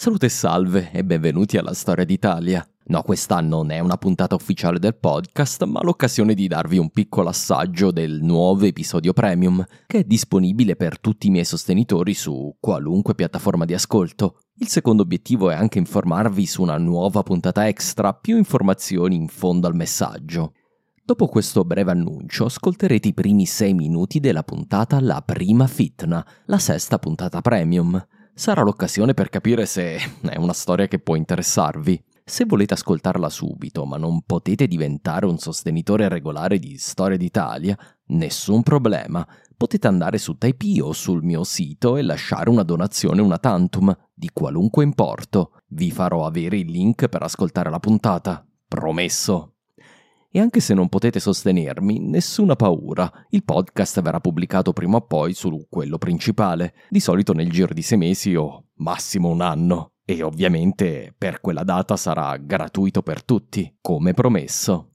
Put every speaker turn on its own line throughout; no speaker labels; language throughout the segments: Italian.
Salute e salve e benvenuti alla Storia d'Italia. No, questa non è una puntata ufficiale del podcast, ma l'occasione di darvi un piccolo assaggio del nuovo episodio premium, che è disponibile per tutti i miei sostenitori su qualunque piattaforma di ascolto. Il secondo obiettivo è anche informarvi su una nuova puntata extra, più informazioni in fondo al messaggio. Dopo questo breve annuncio, ascolterete i primi 6 minuti della puntata La prima Fitna, la sesta puntata premium. Sarà l'occasione per capire se è una storia che può interessarvi. Se volete ascoltarla subito, ma non potete diventare un sostenitore regolare di Storia d'Italia, nessun problema. Potete andare su Taipei o sul mio sito e lasciare una donazione una tantum di qualunque importo. Vi farò avere il link per ascoltare la puntata. Promesso. E anche se non potete sostenermi, nessuna paura, il podcast verrà pubblicato prima o poi su quello principale, di solito nel giro di sei mesi o massimo un anno. E ovviamente per quella data sarà gratuito per tutti, come promesso.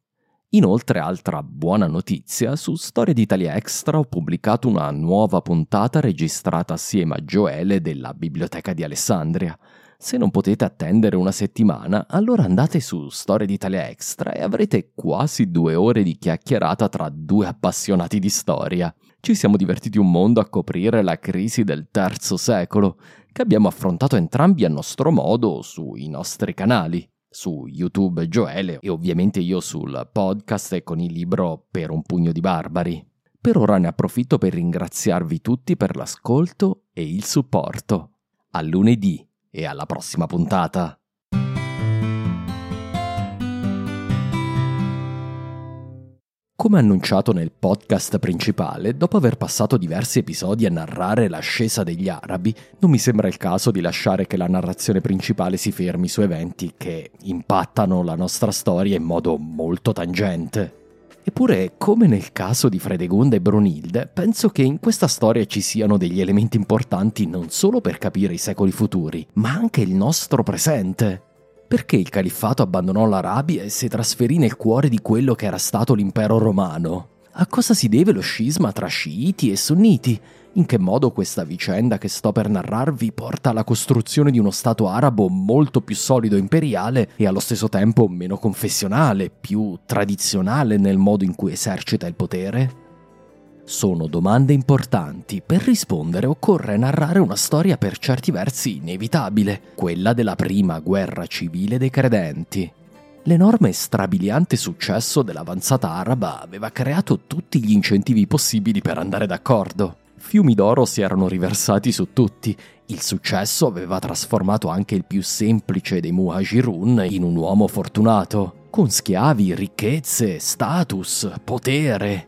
Inoltre, altra buona notizia, su Storia d'Italia Extra ho pubblicato una nuova puntata registrata assieme a Gioele della Biblioteca di Alessandria. Se non potete attendere una settimana, allora andate su Storia d'Italia Extra e avrete quasi due ore di chiacchierata tra due appassionati di storia. Ci siamo divertiti un mondo a coprire la crisi del terzo secolo, che abbiamo affrontato entrambi a nostro modo sui nostri canali, su YouTube Gioele e ovviamente io sul podcast e con il libro Per un pugno di barbari. Per ora ne approfitto per ringraziarvi tutti per l'ascolto e il supporto. A lunedì! E alla prossima puntata. Come annunciato nel podcast principale, dopo aver passato diversi episodi a narrare l'ascesa degli arabi, non mi sembra il caso di lasciare che la narrazione principale si fermi su eventi che impattano la nostra storia in modo molto tangente. Eppure, come nel caso di Fredegonda e Brunilde, penso che in questa storia ci siano degli elementi importanti non solo per capire i secoli futuri, ma anche il nostro presente. Perché il califfato abbandonò l'Arabia e si trasferì nel cuore di quello che era stato l'impero romano? A cosa si deve lo scisma tra sciiti e sunniti? In che modo questa vicenda che sto per narrarvi porta alla costruzione di uno Stato arabo molto più solido e imperiale e allo stesso tempo meno confessionale, più tradizionale nel modo in cui esercita il potere? Sono domande importanti. Per rispondere occorre narrare una storia per certi versi inevitabile, quella della prima guerra civile dei credenti. L'enorme e strabiliante successo dell'avanzata araba aveva creato tutti gli incentivi possibili per andare d'accordo. Fiumi d'oro si erano riversati su tutti. Il successo aveva trasformato anche il più semplice dei muhajirun in un uomo fortunato, con schiavi, ricchezze, status, potere.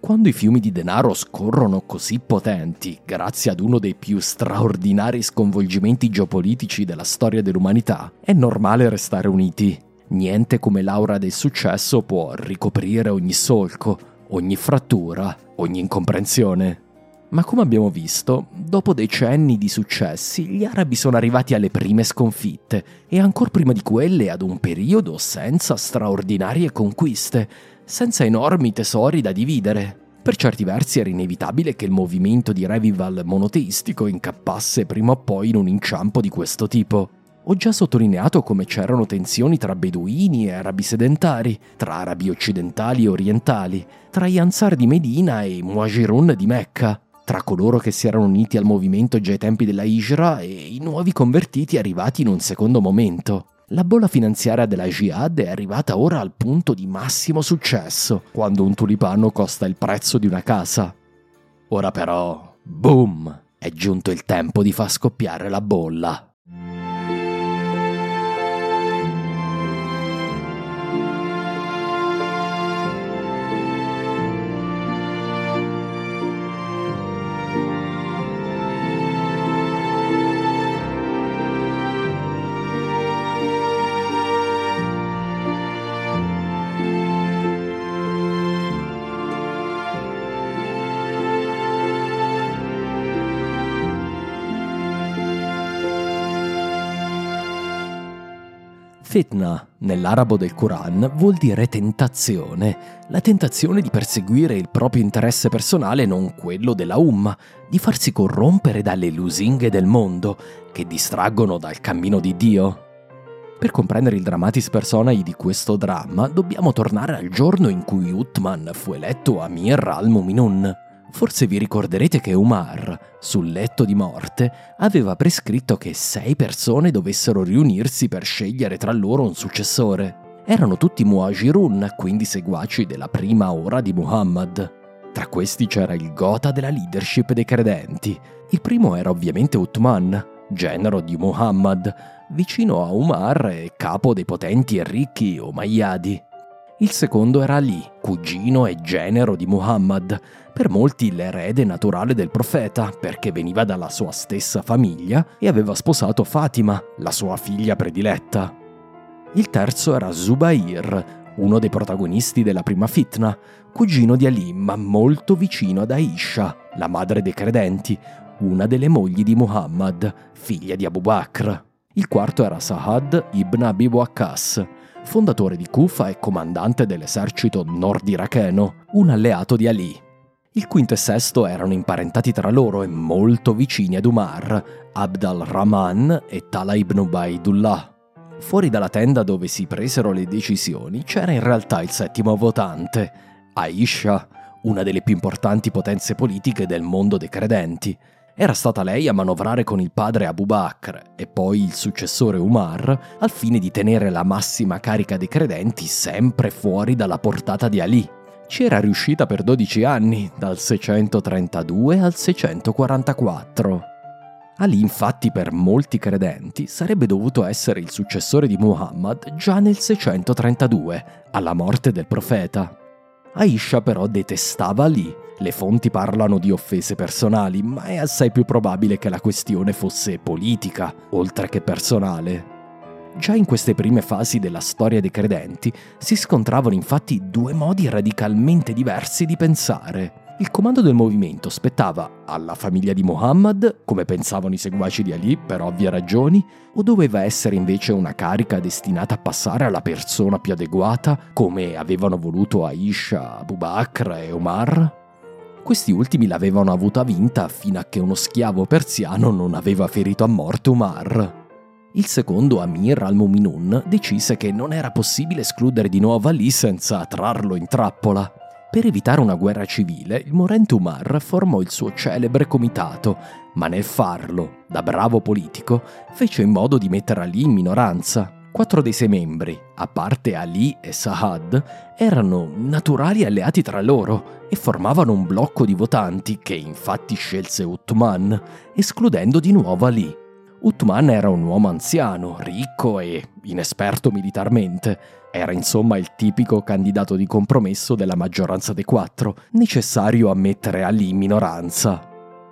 Quando i fiumi di denaro scorrono così potenti, grazie ad uno dei più straordinari sconvolgimenti geopolitici della storia dell'umanità, è normale restare uniti. Niente come l'aura del successo può ricoprire ogni solco, ogni frattura, ogni incomprensione. Ma come abbiamo visto, dopo decenni di successi, gli arabi sono arrivati alle prime sconfitte e ancora prima di quelle ad un periodo senza straordinarie conquiste, senza enormi tesori da dividere. Per certi versi era inevitabile che il movimento di revival monoteistico incappasse prima o poi in un inciampo di questo tipo. Ho già sottolineato come c'erano tensioni tra beduini e arabi sedentari, tra arabi occidentali e orientali, tra gli ansar di Medina e i muajirun di Mecca. tra coloro che si erano uniti al movimento già ai tempi della Hijra e i nuovi convertiti arrivati in un secondo momento. La bolla finanziaria della Jihad è arrivata ora al punto di massimo successo, quando un tulipano costa il prezzo di una casa. Ora però, boom, è giunto il tempo di far scoppiare la bolla. Fitna, nell'arabo del Quran, vuol dire tentazione, la tentazione di perseguire il proprio interesse personale non quello della Umma, di farsi corrompere dalle lusinghe del mondo che distraggono dal cammino di Dio. Per comprendere il dramatis personae di questo dramma, dobbiamo tornare al giorno in cui Uthman fu eletto Amir al-Muminun. Forse vi ricorderete che Umar, sul letto di morte, aveva prescritto che sei persone dovessero riunirsi per scegliere tra loro un successore. Erano tutti Muajirun, quindi seguaci della prima ora di Muhammad. Tra questi c'era il gota della leadership dei credenti. Il primo era ovviamente Uthman, genero di Muhammad, vicino a Umar e capo dei potenti e ricchi Umayyadi. Il secondo era Ali, cugino e genero di Muhammad, per molti l'erede naturale del profeta, perché veniva dalla sua stessa famiglia e aveva sposato Fatima, la sua figlia prediletta. Il terzo era Zubair, uno dei protagonisti della prima fitna, cugino di Ali, ma molto vicino ad Aisha, la madre dei credenti, una delle mogli di Muhammad, figlia di Abu Bakr. Il quarto era Sahad ibn Abi Waqqas, fondatore di Kufa e comandante dell'esercito nord-iracheno, un alleato di Ali. Il quinto e sesto erano imparentati tra loro e molto vicini ad Umar, Abd al-Rahman e Tala ibn Ubaidullah. Fuori dalla tenda dove si presero le decisioni c'era in realtà il settimo votante, Aisha, una delle più importanti potenze politiche del mondo dei credenti. Era stata lei a manovrare con il padre Abu Bakr e poi il successore Umar al fine di tenere la massima carica dei credenti sempre fuori dalla portata di Ali ci era riuscita per 12 anni, dal 632 al 644. Ali infatti per molti credenti sarebbe dovuto essere il successore di Muhammad già nel 632, alla morte del profeta. Aisha però detestava Ali. Le fonti parlano di offese personali, ma è assai più probabile che la questione fosse politica, oltre che personale. Già in queste prime fasi della storia dei credenti si scontravano infatti due modi radicalmente diversi di pensare. Il comando del movimento spettava alla famiglia di Muhammad, come pensavano i seguaci di Ali per ovvie ragioni, o doveva essere invece una carica destinata a passare alla persona più adeguata, come avevano voluto Aisha, Abu Bakr e Omar? Questi ultimi l'avevano avuta vinta fino a che uno schiavo persiano non aveva ferito a morte Umar. Il secondo Amir al-Muminun decise che non era possibile escludere di nuovo Ali senza trarlo in trappola. Per evitare una guerra civile, il morente Umar formò il suo celebre comitato, ma nel farlo, da bravo politico, fece in modo di mettere Ali in minoranza. Quattro dei sei membri, a parte Ali e Sahad, erano naturali alleati tra loro e formavano un blocco di votanti che infatti scelse Uthman, escludendo di nuovo Ali. Uthman era un uomo anziano, ricco e inesperto militarmente. Era insomma il tipico candidato di compromesso della maggioranza dei quattro, necessario a mettere Ali in minoranza.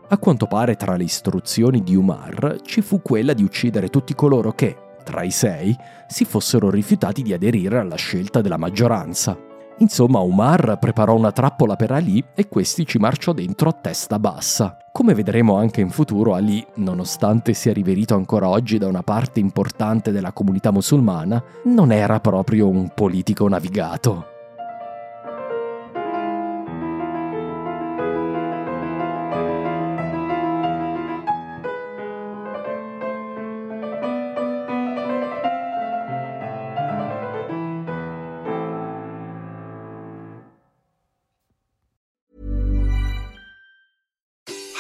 A quanto pare tra le istruzioni di Umar ci fu quella di uccidere tutti coloro che, tra i sei, si fossero rifiutati di aderire alla scelta della maggioranza. Insomma, Umar preparò una trappola per Ali e questi ci marciò dentro a testa bassa. Come vedremo anche in futuro, Ali, nonostante sia riverito ancora oggi da una parte importante della comunità musulmana, non era proprio un politico navigato.